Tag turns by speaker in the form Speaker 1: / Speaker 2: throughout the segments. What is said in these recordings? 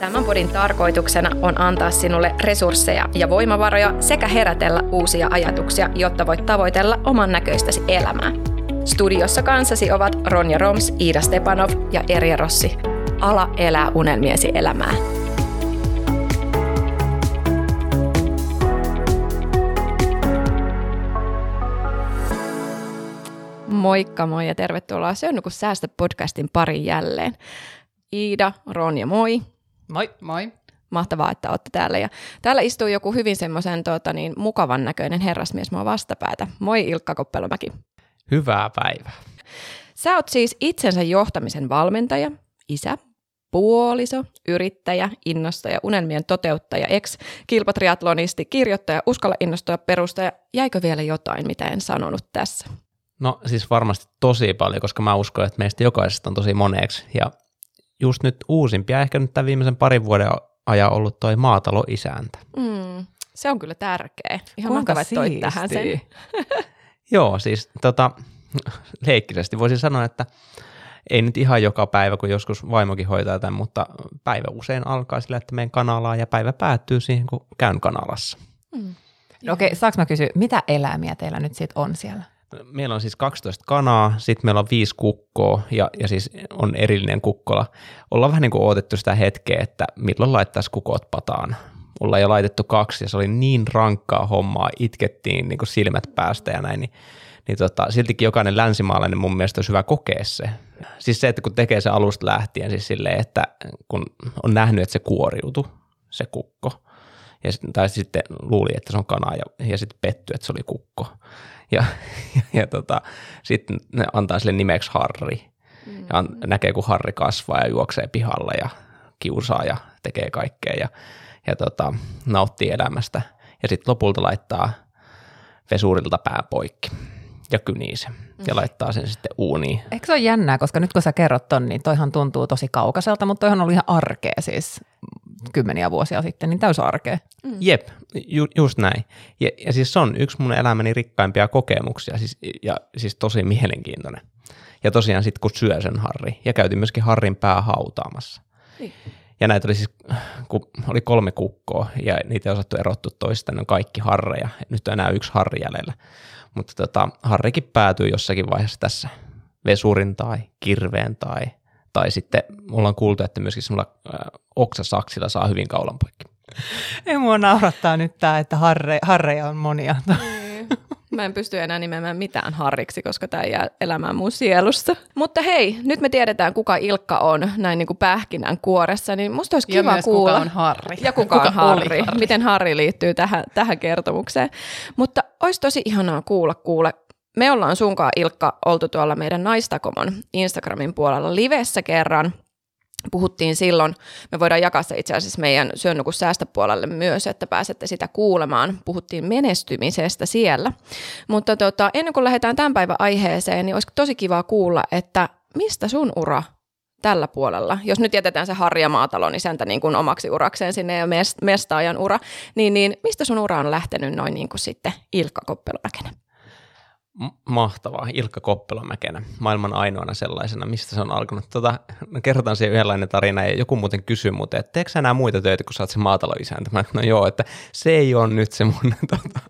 Speaker 1: Tämän podin tarkoituksena on antaa sinulle resursseja ja voimavaroja sekä herätellä uusia ajatuksia, jotta voit tavoitella oman näköistäsi elämää. Studiossa kanssasi ovat Ronja Roms, Iida Stepanov ja Erja Rossi. Ala elää unelmiesi elämää. Moikka moi ja tervetuloa Syönnuku säästä podcastin pariin jälleen. Iida, Ronja, moi.
Speaker 2: Moi. Moi.
Speaker 1: Mahtavaa, että olette täällä. Ja täällä istuu joku hyvin semmoisen tota, niin, mukavan näköinen herrasmies mua vastapäätä. Moi Ilkka Koppelomäki.
Speaker 3: Hyvää päivää.
Speaker 1: Sä oot siis itsensä johtamisen valmentaja, isä, puoliso, yrittäjä, innostaja, unelmien toteuttaja, ex-kilpatriatlonisti, kirjoittaja, uskalla innostua perustaja. Jäikö vielä jotain, mitä en sanonut tässä?
Speaker 3: No siis varmasti tosi paljon, koska mä uskon, että meistä jokaisesta on tosi moneeksi. Ja just nyt uusimpia, ehkä nyt tämän viimeisen parin vuoden ajan ollut toi maataloisäntä.
Speaker 1: Mm, se on kyllä tärkeä. Ihan mahtavaa, että toit tähän sen.
Speaker 3: Joo, siis tota, leikkisesti voisin sanoa, että ei nyt ihan joka päivä, kun joskus vaimokin hoitaa tämän, mutta päivä usein alkaa sillä, että menen kanalaan ja päivä päättyy siihen, kun käyn kanalassa.
Speaker 2: Mm. No okei, okay, saanko mä kysyä, mitä eläimiä teillä nyt sitten on siellä?
Speaker 3: Meillä on siis 12 kanaa, sitten meillä on viisi kukkoa ja, ja siis on erillinen kukkola. Ollaan vähän niin kuin odotettu sitä hetkeä, että milloin laittaisi kukot pataan. Ollaan jo laitettu kaksi ja se oli niin rankkaa hommaa, itkettiin niin kuin silmät päästä ja näin, niin, niin tota, siltikin jokainen länsimaalainen mun mielestä olisi hyvä kokea se. Siis se, että kun tekee se alusta lähtien, siis silleen, että kun on nähnyt, että se kuoriutu, se kukko, ja, tai sitten luuli, että se on kana ja, ja sitten petty, että se oli kukko ja, ja, ja tota, sitten ne antaa sille nimeksi Harri. Mm. Ja an, näkee, kun Harri kasvaa ja juoksee pihalle ja kiusaa ja tekee kaikkea ja, ja tota, nauttii elämästä. Ja sitten lopulta laittaa vesurilta pää poikki ja kynii se ja mm. laittaa sen sitten uuniin.
Speaker 2: Eikö se ole jännää, koska nyt kun sä kerrot ton, niin toihan tuntuu tosi kaukaiselta, mutta toihan oli ihan arkea siis kymmeniä vuosia sitten, niin täys arkea.
Speaker 3: Mm. Jep, ju, just näin. Ja, ja siis se on yksi mun elämäni rikkaimpia kokemuksia, siis, ja siis tosi mielenkiintoinen. Ja tosiaan sitten kun syö sen Harri, ja käytiin myöskin Harrin pää hautaamassa. Niin. Ja näitä oli siis, kun oli kolme kukkoa, ja niitä ei osattu erottua toisista, ne on kaikki harreja. Nyt on enää yksi harri jäljellä. Mutta tota, harrikin päätyy jossakin vaiheessa tässä vesurin tai kirveen tai, tai sitten ollaan kuultu, että myöskin semmoilla oksasaksilla saa hyvin kaulan poikki.
Speaker 2: Ei mua naurattaa nyt tämä, että harre, harreja on monia.
Speaker 1: Niin. Mä en pysty enää nimeämään mitään harriksi, koska tämä jää elämään mun sielussa. Mutta hei, nyt me tiedetään, kuka Ilkka on näin niin kuin pähkinän kuoressa, niin musta olisi kiva
Speaker 2: ja
Speaker 1: kuulla.
Speaker 2: kuka on Harri.
Speaker 1: Ja kuka, kuka on Harri. Harri. Miten Harri liittyy tähän, tähän kertomukseen. Mutta olisi tosi ihanaa kuulla, kuule, me ollaan sunkaan Ilkka oltu tuolla meidän Naistakomon Instagramin puolella livessä kerran – puhuttiin silloin, me voidaan jakaa se itse asiassa meidän syönnuku säästöpuolelle myös, että pääsette sitä kuulemaan. Puhuttiin menestymisestä siellä. Mutta tota, ennen kuin lähdetään tämän päivän aiheeseen, niin olisi tosi kiva kuulla, että mistä sun ura tällä puolella, jos nyt jätetään se Harja Maatalon isäntä niin kuin omaksi urakseen sinne ja mestaajan ura, niin, niin mistä sun ura on lähtenyt noin niin kuin sitten Ilkka Koppelomäkenen?
Speaker 3: Mahtavaa, Ilkka Koppelomäkenä, maailman ainoana sellaisena, mistä se on alkanut. Tota, kerrotaan siihen yhdenlainen tarina, ja joku muuten kysyi muuten, että teekö sä enää muita töitä, kun sä oot se maataloisäntä? No joo, että se ei ole nyt se mun tota,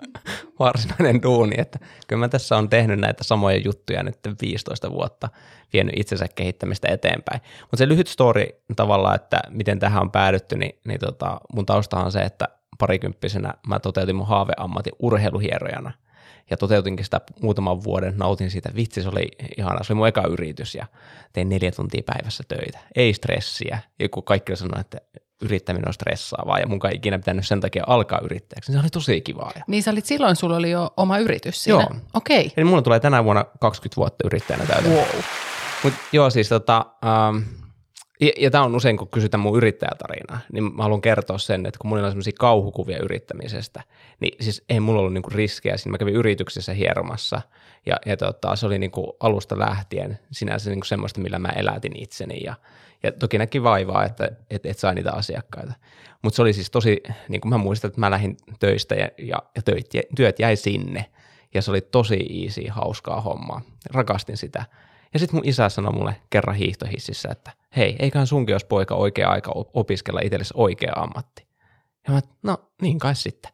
Speaker 3: varsinainen duuni, että kyllä mä tässä on tehnyt näitä samoja juttuja nyt 15 vuotta, vienyt itsensä kehittämistä eteenpäin. Mutta se lyhyt story tavallaan, että miten tähän on päädytty, niin, niin tota, mun taustahan on se, että parikymppisenä mä toteutin mun haaveammatin urheiluhierojana – ja toteutinkin sitä muutaman vuoden, nautin siitä, vitsi se oli ihana, se oli mun eka yritys ja tein neljä tuntia päivässä töitä, ei stressiä, ja kun kaikki sanoi, että yrittäminen on stressaavaa ja mun ei ikinä pitänyt sen takia alkaa yrittäjäksi, niin se oli tosi kivaa.
Speaker 2: Niin sä olit silloin, sulla oli jo oma yritys siinä?
Speaker 3: Joo.
Speaker 2: Okei. Okay.
Speaker 3: Eli mulla tulee tänä vuonna 20 vuotta yrittäjänä täyteen.
Speaker 2: Wow.
Speaker 3: Mutta joo, siis tota, ähm, ja, ja tämä on usein, kun kysytään mun yrittäjätarinaa, niin mä haluan kertoa sen, että kun mulla on sellaisia kauhukuvia yrittämisestä, niin siis ei mulla ollut niinku riskejä. Siinä mä kävin yrityksessä hieromassa ja, ja tota, se oli niinku alusta lähtien sinänsä niinku semmoista, millä mä elätin itseni ja, ja toki näki vaivaa, että et, et sai niitä asiakkaita. Mutta se oli siis tosi, niin kuin mä muistan, että mä lähdin töistä ja, ja, ja töit, työt jäi sinne ja se oli tosi easy, hauskaa hommaa. Rakastin sitä Ja sitten mun isä sanoi mulle kerran hiihtohississä, että hei, eiköhän sunkin jos poika oikea aika opiskella itsellesi oikea ammatti. Ja mä, no niin kai sitten.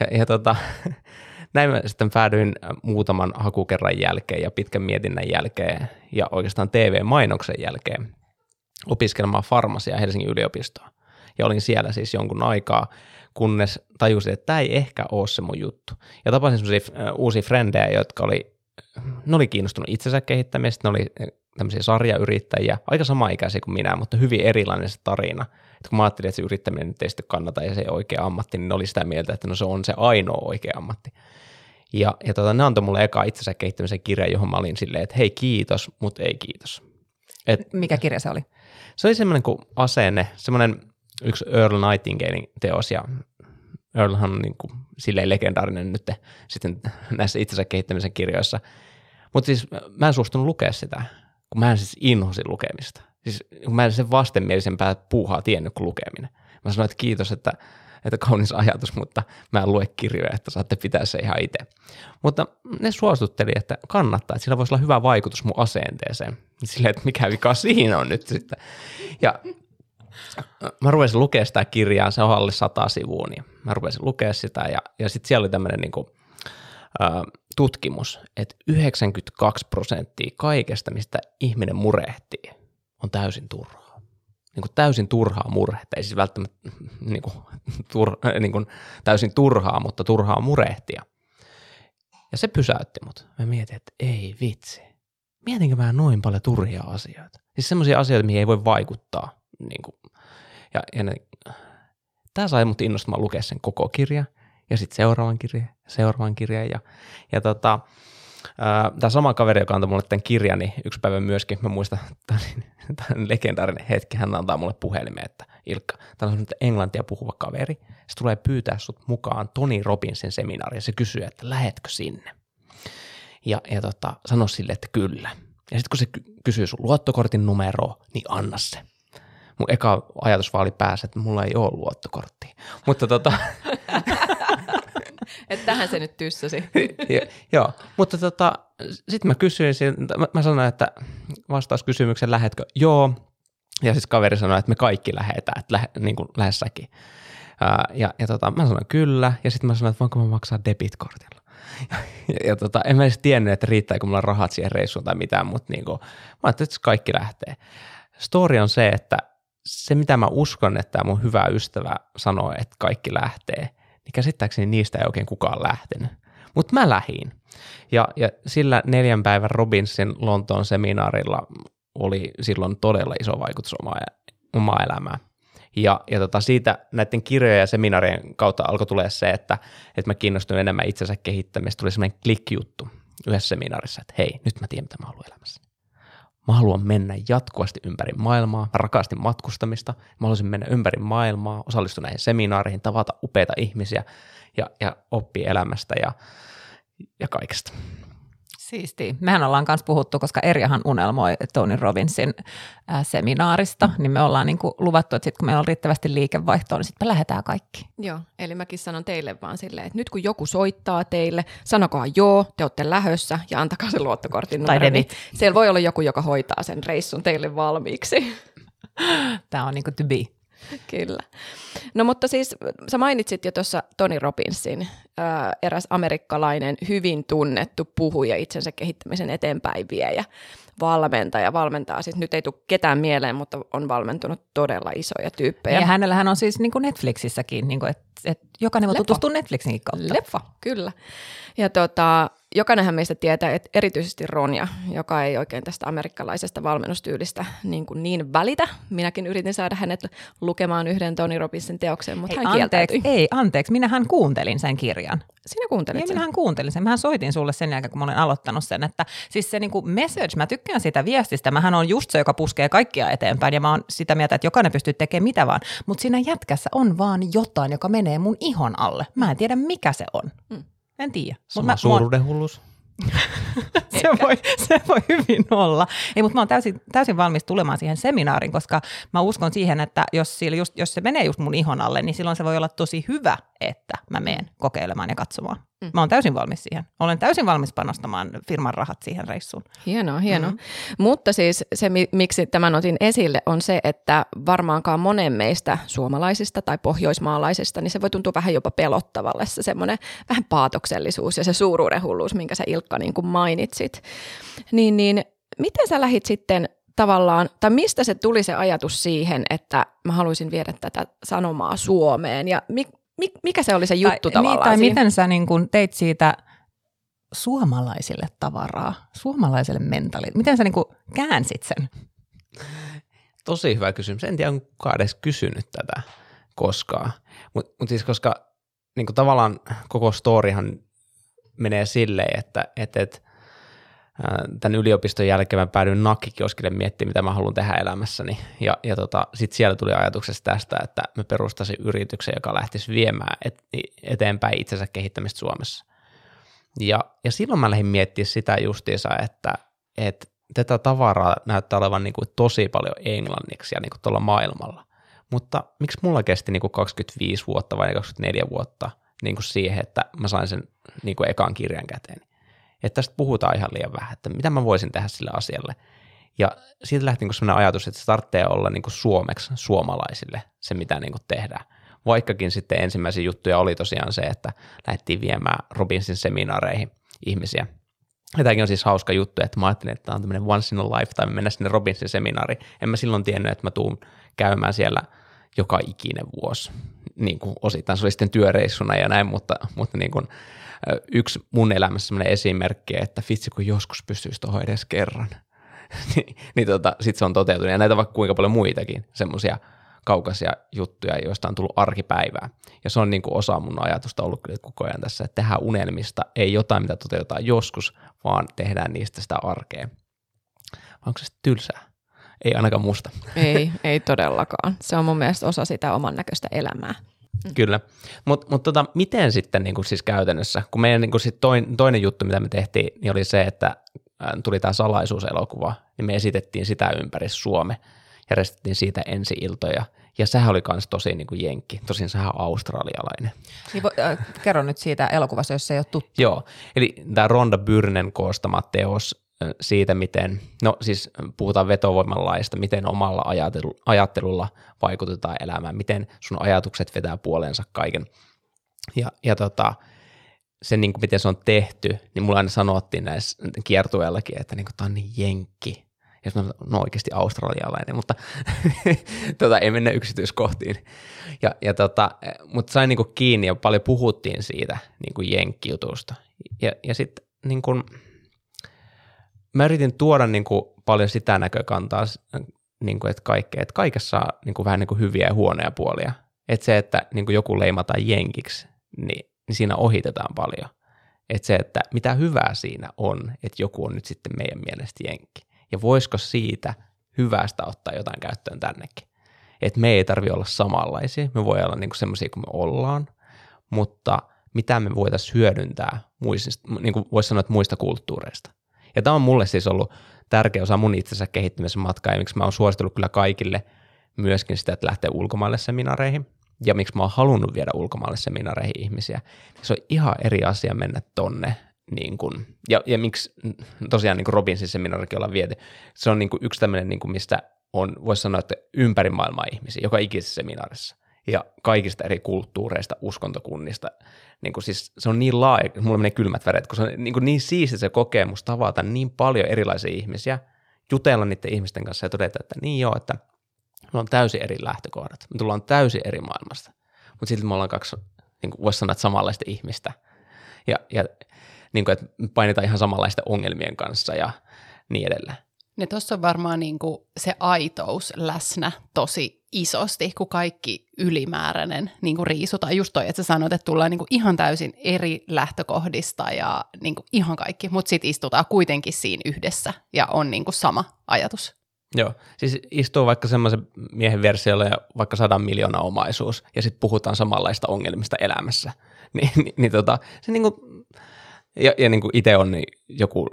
Speaker 3: Ja, ja tota, näin mä sitten päädyin muutaman hakukerran jälkeen ja pitkän mietinnän jälkeen ja oikeastaan TV-mainoksen jälkeen opiskelemaan farmasia Helsingin yliopistoa. Ja olin siellä siis jonkun aikaa, kunnes tajusin, että tämä ei ehkä ole se mun juttu. Ja tapasin semmoisia uusia frendejä, jotka oli, ne oli kiinnostunut itsensä kehittämistä, ne oli tämmöisiä sarjayrittäjiä, aika sama ikäisiä kuin minä, mutta hyvin erilainen se tarina. Et kun mä ajattelin, että se yrittäminen nyt ei sitten kannata ja se ei oikea ammatti, niin ne oli sitä mieltä, että no se on se ainoa oikea ammatti. Ja, ja tota, ne antoi mulle eka itsensä kehittämisen kirja, johon mä olin silleen, että hei kiitos, mutta ei kiitos.
Speaker 2: Et, Mikä kirja se oli?
Speaker 3: Se oli semmoinen kuin asenne, semmoinen yksi Earl Nightingalein teos ja Earlhan on niin kuin silleen legendaarinen nyt sitten näissä itsensä kehittämisen kirjoissa. Mutta siis mä en suostunut lukea sitä, kun mä en siis inhosin lukemista. Siis kun mä en sen vastenmielisempää puuhaa tiennyt kuin lukeminen. Mä sanoin, että kiitos, että, että kaunis ajatus, mutta mä en lue kirjoja, että saatte pitää se ihan itse. Mutta ne suostutteli, että kannattaa, että sillä voisi olla hyvä vaikutus mun asenteeseen. Silleen, että mikä vika siinä on nyt sitten. Ja mä rupesin lukea sitä kirjaa, se on alle sata sivua, niin mä rupesin lukea sitä ja, ja sitten siellä oli tämmöinen niin tutkimus, että 92 prosenttia kaikesta, mistä ihminen murehtii, on täysin turhaa. Niin kuin täysin turhaa murhetta, ei siis välttämättä niin kuin, tur, niin kuin, täysin turhaa, mutta turhaa murehtia. Ja se pysäytti mut. Mä mietin, että ei vitsi. Mietinkö mä noin paljon turhia asioita? Siis semmoisia asioita, mihin ei voi vaikuttaa. Niin kuin, ja, ja ne, tämä sai mut innostumaan lukea sen koko kirja ja sitten seuraavan kirjan ja seuraavan kirjan. Ja, ja tota, tämä sama kaveri, joka antoi mulle tämän kirjan, niin yksi päivä myöskin, mä muistan, tämä on legendaarinen hetki, hän antaa mulle puhelimeen, että Ilkka, tämä on englantia puhuva kaveri, se tulee pyytää sut mukaan Toni Robbinsin seminaariin, se kysyy, että lähetkö sinne? Ja, ja tota, sano sille, että kyllä. Ja sitten kun se kysyy sun luottokortin numeroa, niin anna se mun eka ajatus vaan oli päässä, että mulla ei ole luottokorttia. Mutta tota...
Speaker 1: että tähän se nyt tyssäsi.
Speaker 3: ja, joo, mutta tota, sitten mä kysyin, mä, mä sanoin, että vastaus kysymyksen lähetkö? Joo. Ja siis kaveri sanoi, että me kaikki lähetään, että lähe, niin kuin lähes säkin. ja, ja tota, mä sanoin kyllä, ja sitten mä sanoin, että voinko mä maksaa debitkortilla. Ja, ja, ja tota, en mä edes tiennyt, että riittääkö mulla rahat siihen reissuun tai mitään, mutta niin kuin, mä ajattelin, että kaikki lähtee. Story on se, että se, mitä mä uskon, että mun hyvä ystävä sanoo, että kaikki lähtee, niin käsittääkseni niistä ei oikein kukaan lähtenyt. Mutta mä lähin. Ja, ja sillä neljän päivän Robinsin Lontoon seminaarilla oli silloin todella iso vaikutus omaa, omaa elämään. Ja, ja tota siitä näiden kirjojen ja seminaarien kautta alkoi tulee se, että, että mä kiinnostuin enemmän itsensä kehittämistä. Tuli semmoinen klikjuttu yhdessä seminaarissa, että hei, nyt mä tiedän, mitä mä haluan elämässä. Mä haluan mennä jatkuvasti ympäri maailmaa. Mä rakastin matkustamista. Mä haluaisin mennä ympäri maailmaa, osallistua näihin seminaareihin, tavata upeita ihmisiä ja, ja oppia elämästä ja, ja kaikesta.
Speaker 2: Siisti. Mehän ollaan myös puhuttu, koska Erjahan unelmoi Tony Robbinsin ää, seminaarista, niin me ollaan niin kuin luvattu, että sit kun meillä on riittävästi liikevaihtoa, niin sitten me lähdetään kaikki.
Speaker 1: Joo, eli mäkin sanon teille vaan silleen, että nyt kun joku soittaa teille, sanokaa joo, te olette lähössä ja antakaa se luottokortin numero. Tai niin siellä voi olla joku, joka hoitaa sen reissun teille valmiiksi.
Speaker 2: Tämä on niin kuin to be.
Speaker 1: Kyllä. No mutta siis sä mainitsit jo tuossa Tony Robbinsin, ää, eräs amerikkalainen hyvin tunnettu puhuja itsensä kehittämisen eteenpäin viejä, valmentaja, valmentaa siis nyt ei tule ketään mieleen, mutta on valmentunut todella isoja tyyppejä.
Speaker 2: Ja hänellähän on siis niin kuin Netflixissäkin, niin kuin, että, että jokainen voi Leffa. tutustua Netflixin kautta.
Speaker 1: Leffa, kyllä. Ja tota, jokainenhan meistä tietää, että erityisesti Ronja, joka ei oikein tästä amerikkalaisesta valmennustyylistä niin, kuin niin välitä. Minäkin yritin saada hänet lukemaan yhden Tony Robbinsin teoksen, mutta Hei, hän
Speaker 2: anteeksi, Ei, anteeksi, minähän kuuntelin sen kirjan.
Speaker 1: Sinä kuuntelit
Speaker 2: niin, sen? minähän kuuntelin sen. Mähän soitin sulle sen jälkeen, kun mä olen aloittanut sen, että siis se niin kuin message, mä tykkään sitä viestistä. Mähän on just se, joka puskee kaikkia eteenpäin ja mä oon sitä mieltä, että jokainen pystyy tekemään mitä vaan. Mutta siinä jätkässä on vaan jotain, joka menee mun ihon alle. Mä en tiedä, mikä se on. Hmm. En tiedä.
Speaker 3: Sama suuruudenhullus.
Speaker 2: se, voi, se voi hyvin olla. Ei, mutta mä oon täysin, täysin valmis tulemaan siihen seminaariin, koska mä uskon siihen, että jos, just, jos se menee just mun ihon alle, niin silloin se voi olla tosi hyvä, että mä menen kokeilemaan ja katsomaan. Mm. Mä oon täysin valmis siihen. Olen täysin valmis panostamaan firman rahat siihen reissuun.
Speaker 1: Hienoa, hienoa. Mm. Mutta siis se, miksi tämän otin esille, on se, että varmaankaan monen meistä suomalaisista tai pohjoismaalaisista, niin se voi tuntua vähän jopa pelottavalle se semmoinen vähän paatoksellisuus ja se suuruuden hulluus, minkä sä Ilkka niin kuin mainitsit. Niin, niin miten sä lähit sitten tavallaan, tai mistä se tuli se ajatus siihen, että mä haluaisin viedä tätä sanomaa Suomeen ja mi, mi, mikä se oli se juttu
Speaker 2: tai,
Speaker 1: tavallaan?
Speaker 2: Niin, tai siinä? miten sä niin kun teit siitä suomalaisille tavaraa, suomalaiselle mentaalille, miten sä niin kun käänsit sen?
Speaker 3: Tosi hyvä kysymys. En tiedä, onko kukaan edes kysynyt tätä koskaan. Mutta mut siis koska niin tavallaan koko storyhan menee silleen, että et, et, tämän yliopiston jälkeen mä päädyin nakkikioskille miettimään, mitä mä haluan tehdä elämässäni. Ja, ja tota, sitten siellä tuli ajatuksesta tästä, että mä perustasin yrityksen, joka lähtisi viemään et, eteenpäin itsensä kehittämistä Suomessa. Ja, ja silloin mä lähdin miettimään sitä justiinsa, että, että tätä tavaraa näyttää olevan niin kuin tosi paljon englanniksi ja niin kuin tuolla maailmalla. Mutta miksi mulla kesti niin kuin 25 vuotta vai 24 vuotta niin kuin siihen, että mä sain sen niin kuin ekan kirjan käteen? Että tästä puhutaan ihan liian vähän, että mitä mä voisin tehdä sille asialle. Ja siitä lähti niin sellainen ajatus, että se tarvitsee olla niin suomeksi suomalaisille se, mitä niin tehdään. Vaikkakin sitten ensimmäisiä juttuja oli tosiaan se, että lähdettiin viemään Robinsin seminaareihin ihmisiä. Ja tämäkin on siis hauska juttu, että mä ajattelin, että tämä on tämmöinen once in a lifetime mennä sinne Robinsin seminaariin. En mä silloin tiennyt, että mä tuun käymään siellä joka ikinen vuosi. Niin kuin osittain se oli sitten työreissuna ja näin, mutta, mutta niin kuin, yksi mun elämässä sellainen esimerkki, että vitsi kun joskus pystyisi tuohon edes kerran, niin, niin tota, sitten se on toteutunut. Ja näitä vaikka kuinka paljon muitakin semmoisia kaukaisia juttuja, joista on tullut arkipäivää. Ja se on niin kuin osa mun ajatusta ollut kyllä koko ajan tässä, että tehdään unelmista, ei jotain, mitä toteutetaan joskus, vaan tehdään niistä sitä arkea. Onko se tylsää? Ei ainakaan musta.
Speaker 1: Ei, ei todellakaan. Se on mun mielestä osa sitä oman näköistä elämää.
Speaker 3: Mm. Kyllä, mutta mut tota, miten sitten niin siis käytännössä, kun meidän niin sit toin, toinen juttu, mitä me tehtiin, niin oli se, että tuli tämä salaisuuselokuva, niin me esitettiin sitä ympäri Suome, järjestettiin siitä ensi iltoja, ja sehän oli myös tosi niin kuin jenkki, tosin sehän on australialainen.
Speaker 2: Niin vo, äh, kerro nyt siitä elokuvasta, jos se ei ole tuttu.
Speaker 3: Joo, eli tämä Ronda Byrnen koostama teos siitä, miten, no siis puhutaan vetovoiman laista, miten omalla ajattelulla vaikutetaan elämään, miten sun ajatukset vetää puoleensa kaiken. Ja, ja tota, se, niin kuin miten se on tehty, niin mulla aina sanottiin näissä kiertueellakin, että niin kuin, tämä on niin jenkki. Ja mä no oikeasti australialainen, mutta tota, ei mennä yksityiskohtiin. Ja, ja tota, mutta sain niin kuin kiinni ja paljon puhuttiin siitä niin kuin jenkkijutusta. Ja, ja sitten niin kuin, mä yritin tuoda niin kuin paljon sitä näkökantaa, niin kuin, että, kaikkea, että kaikessa on niin kuin vähän niin kuin hyviä ja huonoja puolia. Että se, että niin kuin joku leimataan jenkiksi, niin, niin siinä ohitetaan paljon. Että se, että mitä hyvää siinä on, että joku on nyt sitten meidän mielestä jenkki. Ja voisiko siitä hyvästä ottaa jotain käyttöön tännekin. Että me ei tarvi olla samanlaisia, me voi olla niin semmoisia kuin me ollaan, mutta mitä me voitaisiin hyödyntää muista, niin kuin voisi sanoa, että muista kulttuureista. Ja tämä on mulle siis ollut tärkeä osa mun itsensä kehittymisen matkaa, ja miksi mä oon suositellut kyllä kaikille myöskin sitä, että lähtee ulkomaille seminaareihin, ja miksi mä oon halunnut viedä ulkomaille seminaareihin ihmisiä. Se on ihan eri asia mennä tonne, niin kun, ja, ja miksi tosiaan niin Robinsin seminaarikin ollaan viety. Se on niin yksi tämmöinen, niin mistä on, voisi sanoa, että ympäri maailmaa ihmisiä, joka ikisessä seminaarissa ja kaikista eri kulttuureista, uskontokunnista. Niin kuin siis, se on niin laaja, mulla menee kylmät väret, kun se on niin, niin siisti se kokemus tavata niin paljon erilaisia ihmisiä, jutella niiden ihmisten kanssa ja todeta, että niin joo, että me on täysin eri lähtökohdat. Me tullaan täysin eri maailmasta, mutta silti me ollaan kaksi, niin kuin voisi sanoa, että samanlaista ihmistä. Ja, ja niin kuin, että painetaan ihan samanlaisten ongelmien kanssa ja niin edelleen.
Speaker 4: Ja tuossa on varmaan niin kuin se aitous läsnä tosi isosti, kun kaikki ylimääräinen niin kuin riisutaan. Just toi, että sä sanoit, että tullaan niin kuin ihan täysin eri lähtökohdista ja niin kuin ihan kaikki, mutta sitten istutaan kuitenkin siinä yhdessä ja on niin kuin sama ajatus.
Speaker 3: Joo, siis istuu vaikka semmoisen miehen versiolla ja vaikka sadan miljoonaa omaisuus ja sitten puhutaan samanlaista ongelmista elämässä. Ni, niin, niin tota, se niinku, ja, ja niin kuin itse on niin joku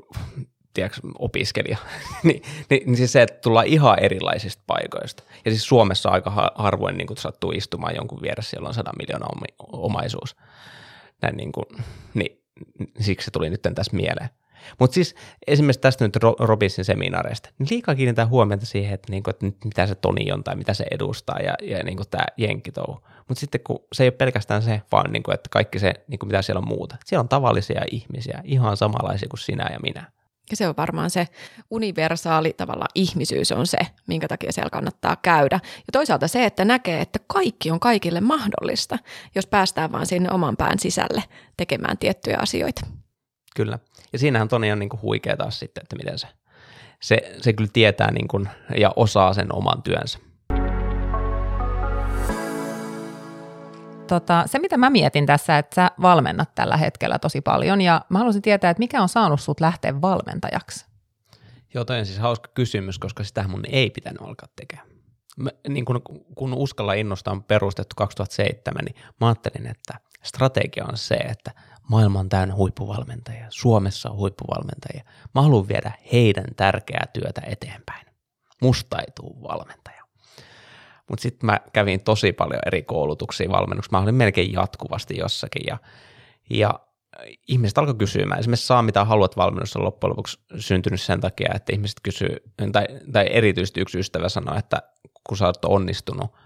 Speaker 3: tiedätkö, opiskelija, niin, niin, niin siis se, että tullaan ihan erilaisista paikoista. Ja siis Suomessa aika harvoin niin sattuu istumaan jonkun vieressä, jolla on 100 miljoonaa omaisuus. näin niin kuin, niin, siksi se tuli nyt tässä mieleen. Mutta siis esimerkiksi tästä nyt Robinsin seminaareista, niin liikaa kiinnitetään huomiota siihen, että, niinku, että mitä se Toni on tai mitä se edustaa ja, ja niinku tämä jenkitou. Mutta sitten kun se ei ole pelkästään se, vaan niinku, että kaikki se, niinku, mitä siellä on muuta. Siellä on tavallisia ihmisiä, ihan samanlaisia kuin sinä ja minä.
Speaker 1: Ja se on varmaan se universaali tavalla ihmisyys on se, minkä takia siellä kannattaa käydä. Ja toisaalta se, että näkee, että kaikki on kaikille mahdollista, jos päästään vaan sinne oman pään sisälle tekemään tiettyjä asioita.
Speaker 3: Kyllä. Ja siinähän Toni on niin kuin huikea taas sitten, että miten se, se, se kyllä tietää niin kuin, ja osaa sen oman työnsä.
Speaker 2: Tota, se, mitä mä mietin tässä, että sä valmennat tällä hetkellä tosi paljon, ja mä haluaisin tietää, että mikä on saanut sut lähteä valmentajaksi?
Speaker 3: Joo, on siis hauska kysymys, koska sitä mun ei pitänyt alkaa tekemään. Mä, niin kun, kun Uskalla innosta on perustettu 2007, niin mä ajattelin, että strategia on se, että maailma on täynnä huippuvalmentajia, Suomessa on huippuvalmentajia. Mä haluan viedä heidän tärkeää työtä eteenpäin. Musta ei tuu valmentaja. Mutta sitten mä kävin tosi paljon eri koulutuksia valmennuksessa. Mä olin melkein jatkuvasti jossakin ja, ja ihmiset alkoi kysymään. Esimerkiksi saa mitä haluat valmennus on loppujen lopuksi syntynyt sen takia, että ihmiset kysyy, tai, tai erityisesti yksi ystävä sanoi, että kun sä oot onnistunut –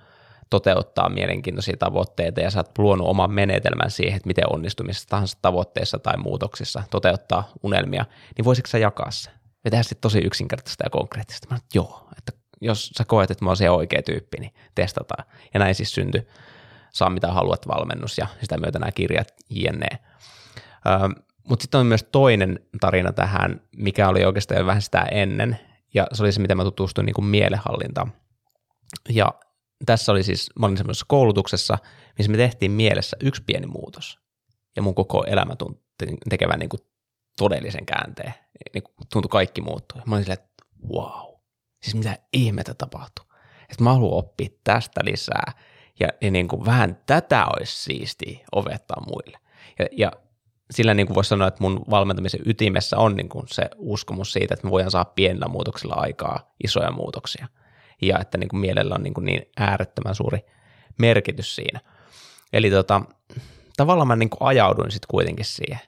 Speaker 3: toteuttaa mielenkiintoisia tavoitteita ja sä oot luonut oman menetelmän siihen, että miten onnistumisessa tahansa tavoitteissa tai muutoksissa toteuttaa unelmia, niin voisitko sä jakaa se? Ja tehdä sitten tosi yksinkertaista ja konkreettista. Mä että joo, että jos sä koet, että mä oon se oikea tyyppi, niin testataan. Ja näin siis syntyi saa mitä haluat valmennus ja sitä myötä nämä kirjat jne. Mutta sitten on myös toinen tarina tähän, mikä oli oikeastaan jo vähän sitä ennen, ja se oli se, miten mä tutustuin niin kuin mielenhallintaan. Ja tässä oli siis, mä olin semmoisessa koulutuksessa, missä me tehtiin mielessä yksi pieni muutos. Ja mun koko elämä tuntui tekevän niin kuin todellisen käänteen. Niin kuin tuntui kaikki muuttua. Mä olin silleen, että wow, siis mitä ihmettä tapahtuu. Että mä haluan oppia tästä lisää. Ja, ja niin kuin vähän tätä olisi siistiä opettaa muille. Ja, ja sillä niin kuin voisi sanoa, että mun valmentamisen ytimessä on niin kuin se uskomus siitä, että me voidaan saada pienillä muutoksilla aikaa isoja muutoksia – ja että niin kuin mielellä on niin, kuin niin äärettömän suuri merkitys siinä. Eli tota, tavallaan mä niin kuin ajauduin sitten kuitenkin siihen.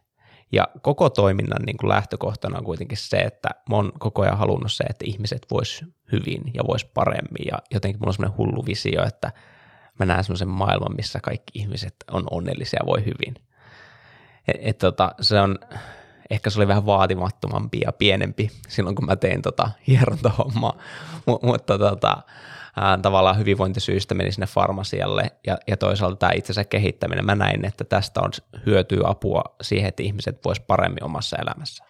Speaker 3: Ja koko toiminnan niin kuin lähtökohtana on kuitenkin se, että mä oon koko ajan halunnut se, että ihmiset vois hyvin ja vois paremmin. Ja jotenkin mulla on semmoinen hullu visio, että mä näen semmoisen maailman, missä kaikki ihmiset on onnellisia ja voi hyvin. Et, et tota, se on, ehkä se oli vähän vaatimattomampi ja pienempi silloin, kun mä tein tota hierontahommaa, mutta tota, ää, tavallaan hyvinvointisyistä meni sinne farmasialle ja, ja toisaalta tämä itsensä kehittäminen, mä näin, että tästä on hyötyä apua siihen, että ihmiset vois paremmin omassa elämässä.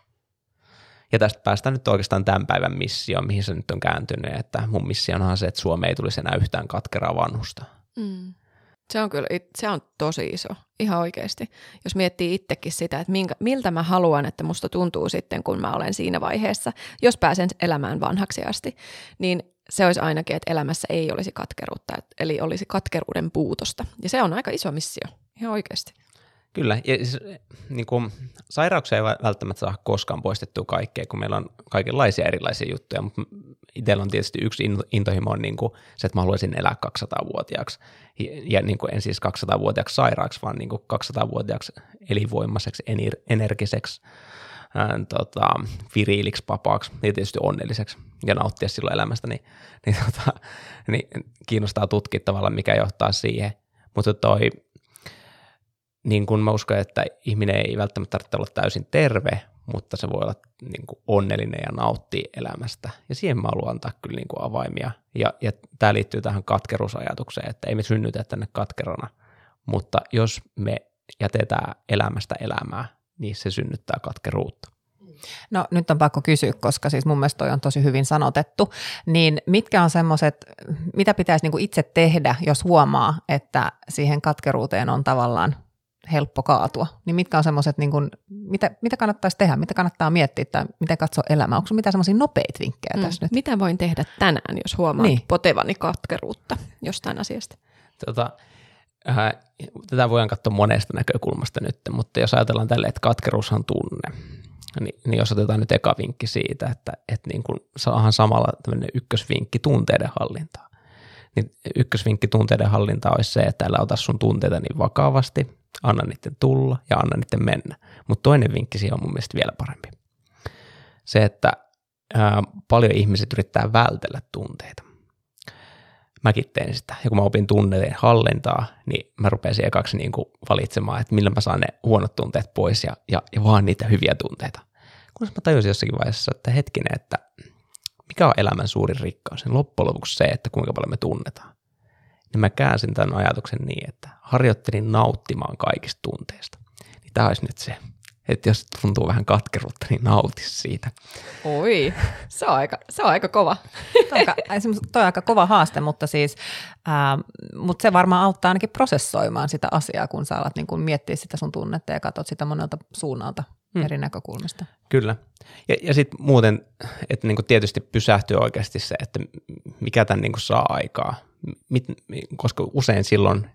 Speaker 3: Ja tästä päästään nyt oikeastaan tämän päivän missioon, mihin se nyt on kääntynyt, että mun missio onhan se, että Suomi ei tulisi enää yhtään katkeraa vanhusta. Mm.
Speaker 1: Se on kyllä, se on tosi iso, ihan oikeasti. Jos miettii itsekin sitä, että minkä, miltä mä haluan, että musta tuntuu sitten, kun mä olen siinä vaiheessa, jos pääsen elämään vanhaksi asti, niin se olisi ainakin, että elämässä ei olisi katkeruutta, eli olisi katkeruuden puutosta. Ja se on aika iso missio, ihan oikeasti.
Speaker 3: Kyllä, ja siis, niin kuin, sairauksia ei välttämättä saa koskaan poistettua kaikkea, kun meillä on kaikenlaisia erilaisia juttuja, mutta itsellä on tietysti yksi intohimo on niin kuin se, että mä haluaisin elää 200-vuotiaaksi, ja, niin kuin en siis 200-vuotiaaksi sairaaksi, vaan niin kuin 200-vuotiaaksi elinvoimaiseksi, energiseksi, ää, tota, viriiliksi, vapaaksi ja tietysti onnelliseksi ja nauttia silloin elämästä, niin, niin, tota, niin kiinnostaa tutkia tavallaan, mikä johtaa siihen. Mutta toi niin kuin mä uskon, että ihminen ei välttämättä tarvitse olla täysin terve, mutta se voi olla niin kuin onnellinen ja nauttia elämästä. Ja siihen mä haluan antaa kyllä niin kuin avaimia. Ja, ja tämä liittyy tähän katkeruusajatukseen, että ei me synnytä tänne katkerona, mutta jos me jätetään elämästä elämää, niin se synnyttää katkeruutta.
Speaker 2: No nyt on pakko kysyä, koska siis mun mielestä toi on tosi hyvin sanotettu, niin mitkä on semmoiset, mitä pitäisi niin kuin itse tehdä, jos huomaa, että siihen katkeruuteen on tavallaan helppo kaatua, niin mitkä on semmoiset, niin kuin, mitä, mitä kannattaisi tehdä, mitä kannattaa miettiä tai miten katsoa elämää, onko mitään semmoisia nopeita vinkkejä mm. tässä nyt?
Speaker 1: Mitä voin tehdä tänään, jos huomaan niin. potevani katkeruutta jostain asiasta?
Speaker 3: Tota, äh, tätä voidaan katsoa monesta näkökulmasta nyt, mutta jos ajatellaan tälle, että katkeruus on tunne, niin, niin jos otetaan nyt eka vinkki siitä, että, että niin kuin saahan samalla tämmöinen ykkösvinkki tunteiden hallintaa, niin ykkösvinkki tunteiden hallintaa olisi se, että älä ota sun tunteita niin vakavasti, Anna niiden tulla ja anna niiden mennä. Mutta toinen vinkki siihen on mun mielestä vielä parempi. Se, että ää, paljon ihmiset yrittää vältellä tunteita. Mäkin tein sitä. Ja kun mä opin tunteiden hallintaa, niin mä rupesin ekaksi niin kuin valitsemaan, että millä mä saan ne huonot tunteet pois ja, ja, ja vaan niitä hyviä tunteita. Kunnes mä tajusin jossakin vaiheessa, että hetkinen, että mikä on elämän suurin rikkaus, niin loppujen lopuksi se, että kuinka paljon me tunnetaan. Niin mä käänsin tämän ajatuksen niin, että harjoittelin nauttimaan kaikista tunteista. Niin tämä olisi nyt se, että jos tuntuu vähän katkeruutta, niin nauti siitä.
Speaker 1: Oi, se on aika, se on aika kova.
Speaker 2: Toi on aika, toi on aika kova haaste, mutta, siis, ää, mutta se varmaan auttaa ainakin prosessoimaan sitä asiaa, kun sä alat niin kun miettiä sitä sun tunnetta ja katsot sitä monelta suunnalta hmm. eri näkökulmista.
Speaker 3: Kyllä. Ja, ja sitten muuten, että niin tietysti pysähtyy oikeasti se, että mikä tämän niin saa aikaa, Mit, koska usein silloin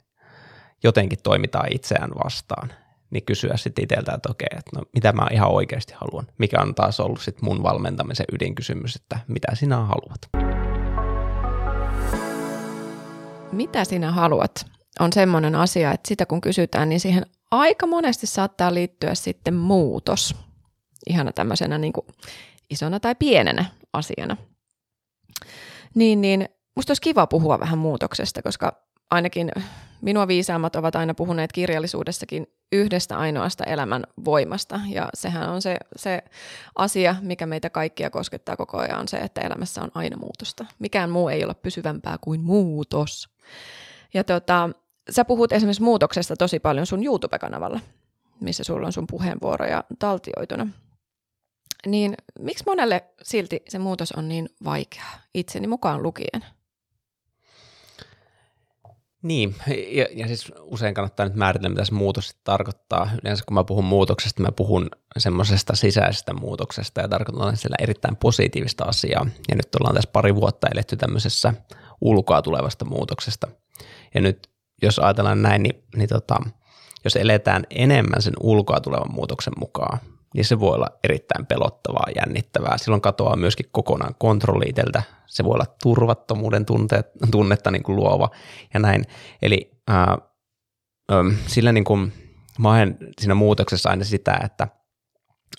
Speaker 3: jotenkin toimitaan itseään vastaan, niin kysyä sitten itseltä, että okei, että no, mitä mä ihan oikeasti haluan, mikä on taas ollut sitten mun valmentamisen ydinkysymys, että mitä sinä haluat.
Speaker 1: Mitä sinä haluat? On semmoinen asia, että sitä kun kysytään, niin siihen aika monesti saattaa liittyä sitten muutos. Ihana tämmöisenä niin kuin isona tai pienenä asiana. Niin, niin musta olisi kiva puhua vähän muutoksesta, koska ainakin minua viisaammat ovat aina puhuneet kirjallisuudessakin yhdestä ainoasta elämän voimasta. Ja sehän on se, se asia, mikä meitä kaikkia koskettaa koko ajan, on se, että elämässä on aina muutosta. Mikään muu ei ole pysyvämpää kuin muutos. Ja tota, sä puhut esimerkiksi muutoksesta tosi paljon sun YouTube-kanavalla, missä sulla on sun puheenvuoroja taltioituna. Niin miksi monelle silti se muutos on niin vaikeaa, itseni mukaan lukien?
Speaker 3: Niin, ja, ja siis usein kannattaa nyt määritellä, mitä se muutos tarkoittaa. Yleensä kun mä puhun muutoksesta, mä puhun semmoisesta sisäisestä muutoksesta ja tarkoitan sillä erittäin positiivista asiaa. Ja nyt ollaan tässä pari vuotta eletty tämmöisessä ulkoa tulevasta muutoksesta. Ja nyt jos ajatellaan näin, niin, niin tota, jos eletään enemmän sen ulkoa tulevan muutoksen mukaan, niin se voi olla erittäin pelottavaa, jännittävää. Silloin katoaa myöskin kokonaan kontrolli itseltä. Se voi olla turvattomuuden tunteet, tunnetta niin kuin luova ja näin. Eli ää, sillä niin kuin, mä olen siinä muutoksessa aina sitä, että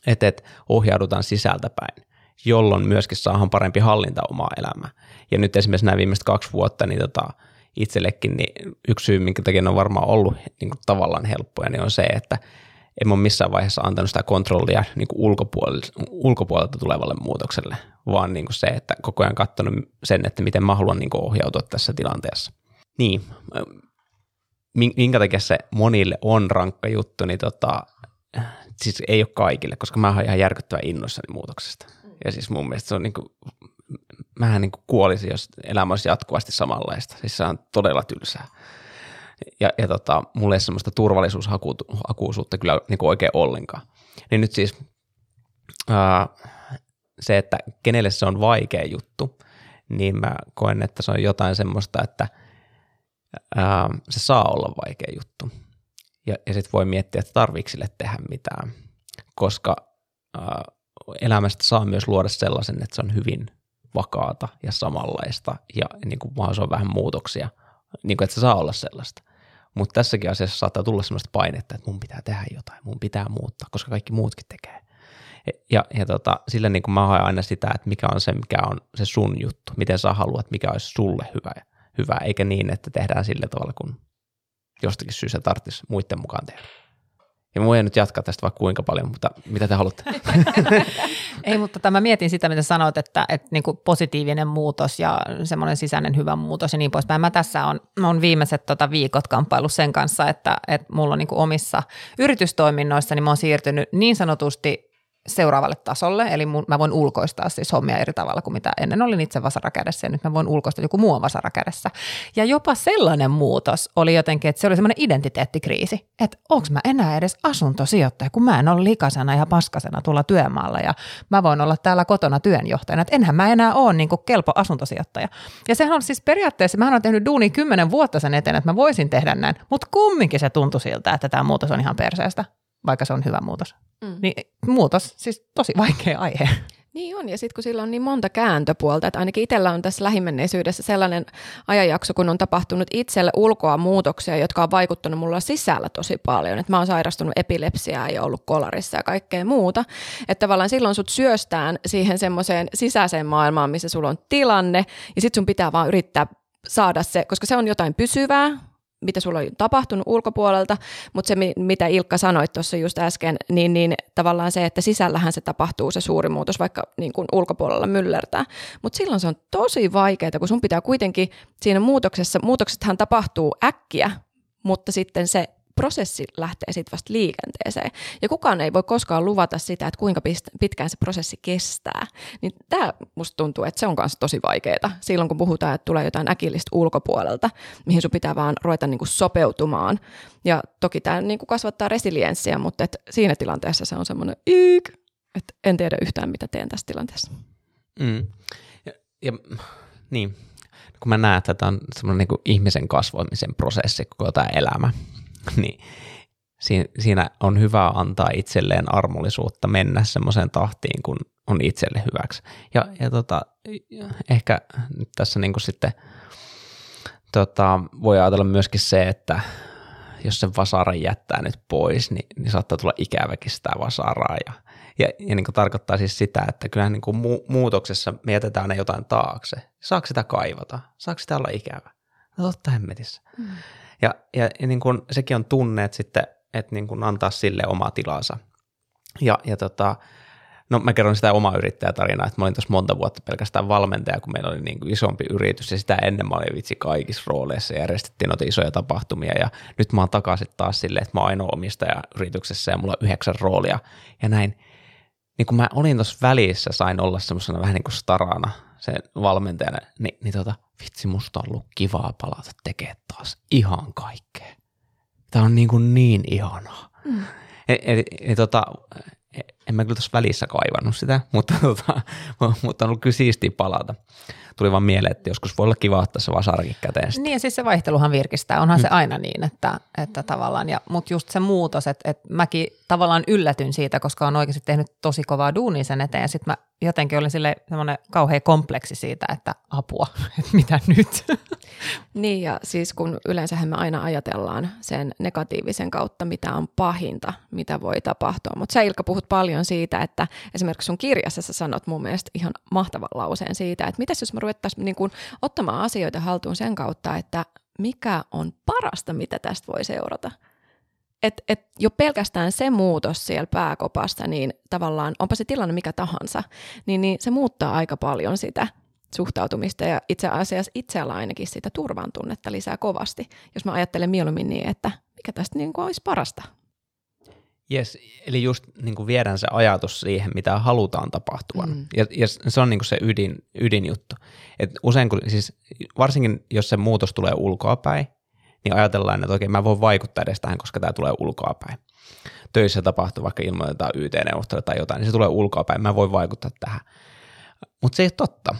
Speaker 3: et, et ohjaudutaan sisältäpäin, jolloin myöskin saadaan parempi hallinta omaa elämää. Ja nyt esimerkiksi nämä viimeiset kaksi vuotta, niin tota, itsellekin, niin yksi syy, minkä takia ne on varmaan ollut niin kuin tavallaan helppoja, niin on se, että en ole missään vaiheessa antanut sitä kontrollia niin kuin ulkopuolelta, ulkopuolelta tulevalle muutokselle, vaan niin kuin se, että koko ajan katsonut sen, että miten mä haluan niin kuin ohjautua tässä tilanteessa. Niin, minkä takia se monille on rankka juttu, niin tota, siis ei ole kaikille, koska mä oon ihan järkyttävän innoissani muutoksesta. Ja siis mun mielestä se on niin kuin, mähän niin kuin kuolisin, jos elämä olisi jatkuvasti samanlaista. Siis se on todella tylsää ja, ja tota, mulla ei semmoista turvallisuushakuisuutta kyllä niin kuin oikein ollenkaan. Niin nyt siis ää, se, että kenelle se on vaikea juttu, niin mä koen, että se on jotain semmoista, että ää, se saa olla vaikea juttu. Ja, ja sitten voi miettiä, että tarviiko sille tehdä mitään, koska ää, elämästä saa myös luoda sellaisen, että se on hyvin vakaata ja samanlaista ja niin kuin on vähän muutoksia, niin kuin, että se saa olla sellaista. Mutta tässäkin asiassa saattaa tulla sellaista painetta, että mun pitää tehdä jotain, mun pitää muuttaa, koska kaikki muutkin tekee. Ja, ja tota, sillä niin mä haen aina sitä, että mikä on se, mikä on se sun juttu, miten sä haluat, mikä olisi sulle hyvä, hyvä eikä niin, että tehdään sillä tavalla, kun jostakin syystä tarvitsisi muiden mukaan tehdä. Ja mä voin nyt jatkaa tästä vaikka kuinka paljon, mutta mitä te haluatte?
Speaker 2: Ei, mutta tämä mietin sitä, mitä sanoit, että, että niin kuin positiivinen muutos ja semmoinen sisäinen hyvä muutos ja niin poispäin. Mä tässä on, on viimeiset tota viikot kamppailu sen kanssa, että, että mulla on niin kuin omissa yritystoiminnoissa, niin mä oon siirtynyt niin sanotusti seuraavalle tasolle, eli mun, mä voin ulkoistaa siis hommia eri tavalla kuin mitä ennen olin itse vasara kädessä ja nyt mä voin ulkoistaa joku muu vasara kädessä. Ja jopa sellainen muutos oli jotenkin, että se oli semmoinen identiteettikriisi, että onko mä enää edes asuntosijoittaja, kun mä en ole likasena ja paskasena tuolla työmaalla ja mä voin olla täällä kotona työnjohtajana, että enhän mä enää ole niin kelpo asuntosijoittaja. Ja sehän on siis periaatteessa, mä olen tehnyt duuni kymmenen vuotta sen eteen, että mä voisin tehdä näin, mutta kumminkin se tuntui siltä, että tämä muutos on ihan perseestä vaikka se on hyvä muutos. Mm. Niin muutos, siis tosi vaikea aihe.
Speaker 1: Niin on, ja sitten kun sillä on niin monta kääntöpuolta, että ainakin itsellä on tässä lähimenneisyydessä sellainen ajanjakso, kun on tapahtunut itselle ulkoa muutoksia, jotka on vaikuttanut mulla sisällä tosi paljon. Että mä oon sairastunut epilepsiaa ja ollut kolarissa ja kaikkea muuta. Että tavallaan silloin sut syöstään siihen semmoiseen sisäiseen maailmaan, missä sulla on tilanne, ja sitten sun pitää vaan yrittää saada se, koska se on jotain pysyvää, mitä sulla on tapahtunut ulkopuolelta, mutta se, mitä Ilkka sanoi tuossa just äsken, niin, niin tavallaan se, että sisällähän se tapahtuu se suuri muutos, vaikka niin kuin ulkopuolella myllertää. Mutta silloin se on tosi vaikeaa, kun sun pitää kuitenkin siinä muutoksessa, muutoksethan tapahtuu äkkiä, mutta sitten se prosessi lähtee sitten vasta liikenteeseen. Ja kukaan ei voi koskaan luvata sitä, että kuinka pitkään se prosessi kestää. Niin tämä musta tuntuu, että se on myös tosi vaikeaa silloin, kun puhutaan, että tulee jotain äkillistä ulkopuolelta, mihin sun pitää vaan ruveta niinku sopeutumaan. Ja toki tämä niinku kasvattaa resilienssiä, mutta et siinä tilanteessa se on semmoinen iik, että en tiedä yhtään, mitä teen tässä tilanteessa.
Speaker 3: Mm. Ja, ja, niin, kun mä näen, että tämä on semmoinen niin ihmisen kasvamisen prosessi, koko tämä elämä, niin siinä on hyvä antaa itselleen armollisuutta mennä semmoiseen tahtiin, kun on itselle hyväksi. Ja, ja tota, ehkä nyt tässä niin sitten tota, voi ajatella myöskin se, että jos sen vasaran jättää nyt pois, niin, niin saattaa tulla ikäväkin sitä vasaraa. Ja, ja, ja niin tarkoittaa siis sitä, että kyllähän niin kuin mu- muutoksessa me jätetään jotain taakse. Saako sitä kaivata? Saako sitä olla ikävä? No totta hemmetissä. Mm. Ja, ja, niin kuin, sekin on tunne, että, sitten, että niin kuin antaa sille oma tilansa. Ja, ja tota, no mä kerron sitä omaa yrittäjätarinaa, että mä olin tuossa monta vuotta pelkästään valmentaja, kun meillä oli niin kuin isompi yritys ja sitä ennen mä olin vitsi kaikissa rooleissa ja järjestettiin noita isoja tapahtumia ja nyt mä oon takaisin taas silleen, että mä oon ainoa omistaja yrityksessä ja mulla on yhdeksän roolia ja näin. Niin kun mä olin tuossa välissä, sain olla semmoisena vähän niin kuin starana sen valmentajana, niin, niin tota, vitsi, musta on ollut kivaa palata tekemään taas ihan kaikkea. Tämä on niin, kuin niin ihanaa. Mm. Eli, eli, eli tota, en mä kyllä tuossa välissä kaivannut sitä, mutta, tota, mutta on ollut kyllä siistiä palata tuli vaan mieleen, että joskus voi olla kiva ottaa se vasarakin käteen.
Speaker 2: Sitten. Niin ja siis se vaihteluhan virkistää, onhan hmm. se aina niin, että, että tavallaan, ja, mutta just se muutos, että, että mäkin tavallaan yllätyn siitä, koska on oikeasti tehnyt tosi kovaa duunia sen eteen, ja sitten mä jotenkin olin sille semmoinen kauhean kompleksi siitä, että apua, että mitä nyt?
Speaker 1: Niin ja siis kun yleensä me aina ajatellaan sen negatiivisen kautta, mitä on pahinta, mitä voi tapahtua. Mutta sä Ilkka puhut paljon siitä, että esimerkiksi sun kirjassa sä sanot mun mielestä ihan mahtavan lauseen siitä, että mitä jos mä ruvettaisiin niin kuin ottamaan asioita haltuun sen kautta, että mikä on parasta, mitä tästä voi seurata. Et, et jo pelkästään se muutos siellä pääkopasta, niin tavallaan onpa se tilanne mikä tahansa, niin, niin se muuttaa aika paljon sitä suhtautumista ja itse asiassa itseällä ainakin sitä turvan tunnetta lisää kovasti, jos mä ajattelen mieluummin niin, että mikä tästä niin kuin olisi parasta.
Speaker 3: Yes, eli just niin kuin viedään se ajatus siihen, mitä halutaan tapahtuvan. Mm. Ja, ja se on niin kuin se ydin, ydinjuttu. Et usein, kun, siis varsinkin jos se muutos tulee ulkoapäin, niin ajatellaan, että okei, mä voin vaikuttaa edes tähän, koska tämä tulee ulkoapäin. Töissä tapahtuu, vaikka ilmoitetaan YT-neuvottelu tai jotain, niin se tulee ulkoapäin, mä voin vaikuttaa tähän. Mutta se ei ole totta,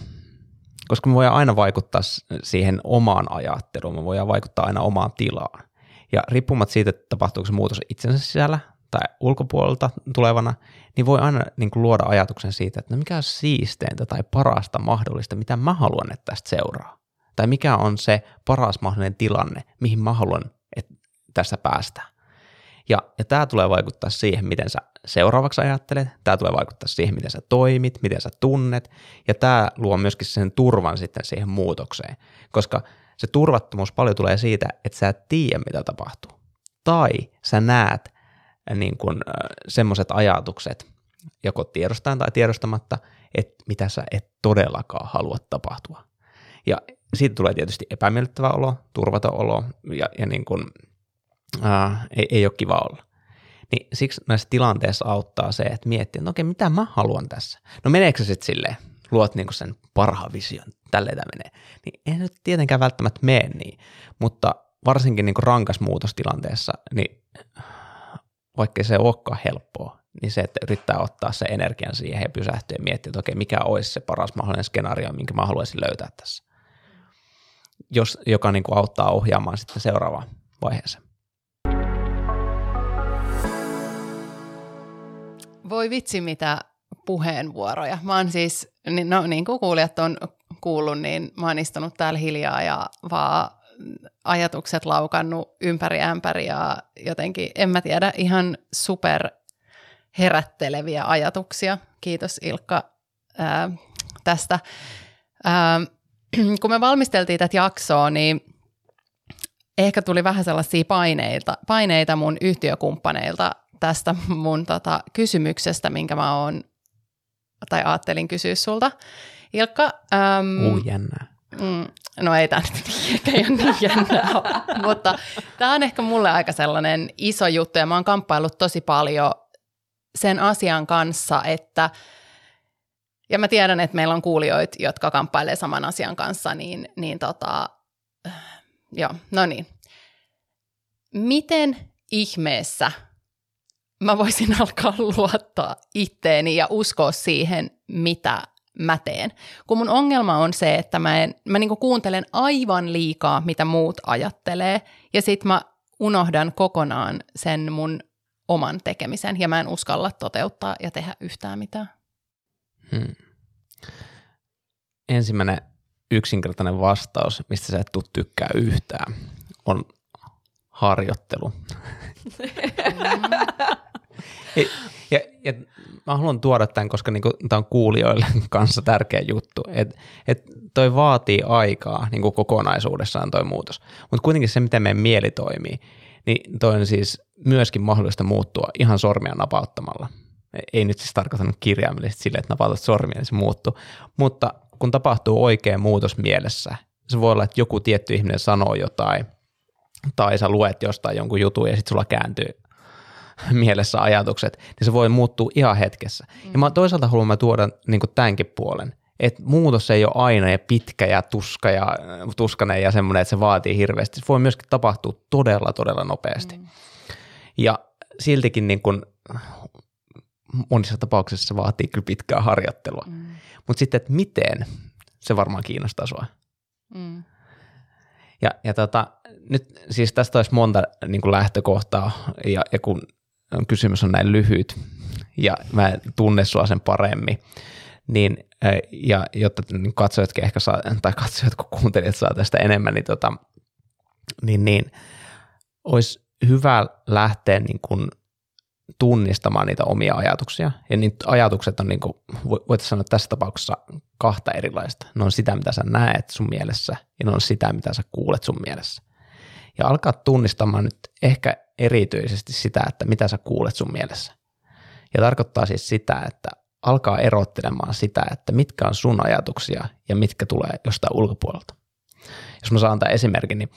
Speaker 3: koska me voidaan aina vaikuttaa siihen omaan ajatteluun, me voidaan vaikuttaa aina omaan tilaan. Ja riippumatta siitä, että tapahtuuko se muutos itsensä sisällä tai ulkopuolelta tulevana, niin voi aina niin kuin luoda ajatuksen siitä, että no mikä on siisteintä tai parasta mahdollista, mitä mä haluan, että tästä seuraa. Tai mikä on se paras mahdollinen tilanne, mihin mä haluan, että tästä päästään. Ja, ja tämä tulee vaikuttaa siihen, miten sä seuraavaksi ajattelet, tämä tulee vaikuttaa siihen, miten sä toimit, miten sä tunnet, ja tämä luo myöskin sen turvan sitten siihen muutokseen, koska se turvattomuus paljon tulee siitä, että sä et tiedä, mitä tapahtuu. Tai sä näet niin kuin, semmoiset ajatukset, joko tiedostaen tai tiedostamatta, että mitä sä et todellakaan halua tapahtua. Ja siitä tulee tietysti epämiellyttävä olo, turvaton olo ja, ja niin kuin, ää, ei, ei ole kiva olla. Niin siksi näissä tilanteissa auttaa se, että miettii, että no okei, mitä mä haluan tässä? No meneekö se sitten silleen, luot niinku sen parhaan vision, tälleen tämä menee. Niin ei nyt tietenkään välttämättä mene niin, mutta varsinkin niinku rankas muutostilanteessa, niin vaikka se olekaan helppoa, niin se, että yrittää ottaa se energian siihen ja pysähtyä ja miettiä, että okei, mikä olisi se paras mahdollinen skenaario, minkä mä haluaisin löytää tässä. Jos, joka niin kuin auttaa ohjaamaan sitten seuraavaan vaiheeseen.
Speaker 4: Voi vitsi, mitä puheenvuoroja. Mä oon siis, no niin kuin kuulijat on kuullut, niin mä oon istunut täällä hiljaa ja vaan ajatukset laukannut ympäri ämpäri ja jotenkin, en mä tiedä, ihan super herätteleviä ajatuksia. Kiitos Ilkka ää, tästä. Ää, kun me valmisteltiin tätä jaksoa, niin ehkä tuli vähän sellaisia paineita, paineita mun yhtiökumppaneilta tästä mun tota, kysymyksestä, minkä mä oon, tai ajattelin kysyä sulta. Ilkka. Äm,
Speaker 3: uh, jännää.
Speaker 4: Mm, no ei tämä nyt ehkä ole niin jännää, mutta tämä on ehkä mulle aika sellainen iso juttu ja mä oon kamppaillut tosi paljon sen asian kanssa, että ja mä tiedän, että meillä on kuulijoita, jotka kamppailee saman asian kanssa, niin, niin tota, joo, no niin. Miten ihmeessä mä voisin alkaa luottaa itteeni ja uskoa siihen, mitä mä teen. Kun mun ongelma on se, että mä, en, mä niinku kuuntelen aivan liikaa, mitä muut ajattelee, ja sit mä unohdan kokonaan sen mun oman tekemisen, ja mä en uskalla toteuttaa ja tehdä yhtään mitään. Hmm.
Speaker 3: Ensimmäinen yksinkertainen vastaus, mistä sä et tuu tykkää yhtään, on harjoittelu. ja, ja mä haluan tuoda tämän, koska niinku, tämä on kuulijoille kanssa tärkeä juttu, että et toi vaatii aikaa niinku kokonaisuudessaan toi muutos. Mutta kuitenkin se, miten meidän mieli toimii, niin toi on siis myöskin mahdollista muuttua ihan sormia napauttamalla. Ei nyt siis tarkoittanut kirjaimellisesti sille, että napautat sormia, niin se muuttuu. Mutta kun tapahtuu oikea muutos mielessä, se voi olla, että joku tietty ihminen sanoo jotain, tai sä luet jostain jonkun jutun ja sitten sulla kääntyy mielessä ajatukset, niin se voi muuttua ihan hetkessä. Mm. Ja mä toisaalta haluan mä tuoda niin tämänkin puolen, että muutos ei ole aina ja pitkä ja tuska ja tuskanen ja semmoinen, että se vaatii hirveästi. Se voi myöskin tapahtua todella, todella nopeasti. Mm. Ja siltikin niin kuin, monissa tapauksissa se vaatii kyllä pitkää harjoittelua. Mm. Mutta sitten, että miten, se varmaan kiinnostaa sua. Mm. Ja, ja tota, nyt siis tästä olisi monta niin kuin lähtökohtaa, ja, ja kun kysymys on näin lyhyt, ja mä en tunne sua sen paremmin, niin ja jotta niin katsojatkin ehkä saa, tai katsojat kun kuuntelijat saa tästä enemmän, niin, tota, niin, niin olisi hyvä lähteä niin kuin tunnistamaan niitä omia ajatuksia. Ja niitä ajatukset on, niin kuin, voitaisiin sanoa tässä tapauksessa kahta erilaista. Ne on sitä, mitä sä näet sun mielessä, ja ne on sitä, mitä sä kuulet sun mielessä. Ja alkaa tunnistamaan nyt ehkä erityisesti sitä, että mitä sä kuulet sun mielessä. Ja tarkoittaa siis sitä, että alkaa erottelemaan sitä, että mitkä on sun ajatuksia ja mitkä tulee jostain ulkopuolelta. Jos mä saan tämän esimerkin, niin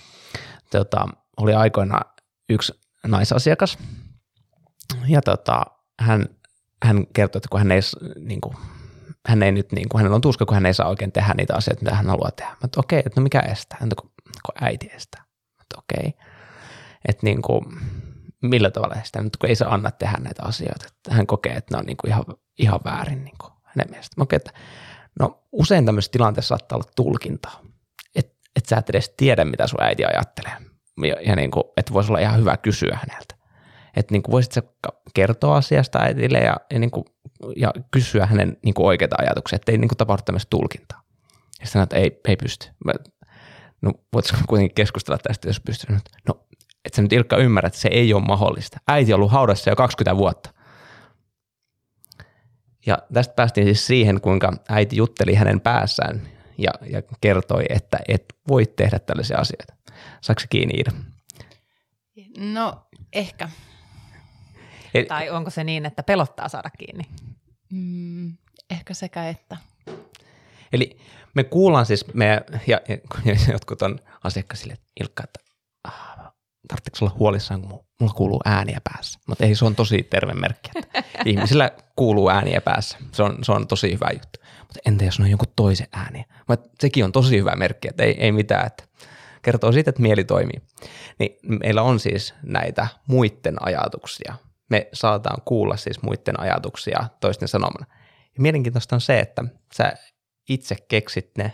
Speaker 3: tota, oli aikoina yksi naisasiakas, ja tota, hän, hän kertoi, että kun hän ei, niin kuin, hän ei nyt, niin kuin, hänellä on tuska, kun hän ei saa oikein tehdä niitä asioita, mitä hän haluaa tehdä. Mä okei, okay, että no mikä estää? Häntä kun, kun äiti estää. Mä okei. Okay. Että niin kuin, millä tavalla estää, nyt kun ei saa anna tehdä näitä asioita. Että hän kokee, että ne on niin kuin ihan, ihan väärin niin kuin hänen mielestä. Mä että no usein tämmöisessä tilanteessa saattaa olla tulkintaa. Että et sä et edes tiedä, mitä sun äiti ajattelee. Ja, ja niin kuin, että voisi olla ihan hyvä kysyä häneltä että niin kuin voisit sä kertoa asiasta äitille ja, ja, niin kuin, ja kysyä hänen niin kuin oikeita ajatuksia, että ei niin kuin tapahdu tämmöistä tulkintaa. Ja sitten että ei, ei pysty. Mä, no voitaisiko kuitenkin keskustella tästä, jos pystyy. No, että sä nyt Ilkka ymmärrät, että se ei ole mahdollista. Äiti on ollut haudassa jo 20 vuotta. Ja tästä päästiin siis siihen, kuinka äiti jutteli hänen päässään ja, ja kertoi, että et voi tehdä tällaisia asioita. Saako se kiinni Iida?
Speaker 4: No ehkä.
Speaker 2: Eli, tai onko se niin, että pelottaa saada kiinni?
Speaker 4: Mm, ehkä sekä että.
Speaker 3: Eli me kuullaan siis, me, ja, ja, ja jotkut on asiakkaisille, että Ilkka, että tarvitseeko olla huolissaan, kun mulla kuuluu ääniä päässä. Mutta ei, se on tosi terve merkki, että ihmisillä kuuluu ääniä päässä. Se on, se on tosi hyvä juttu. Mutta entä jos on jonkun toisen ääniä? Mutta sekin on tosi hyvä merkki, että ei, ei mitään, että kertoo siitä, että mieli toimii. Niin meillä on siis näitä muiden ajatuksia, me saataan kuulla siis muiden ajatuksia toisten sanomana. Ja mielenkiintoista on se, että sä itse keksit ne,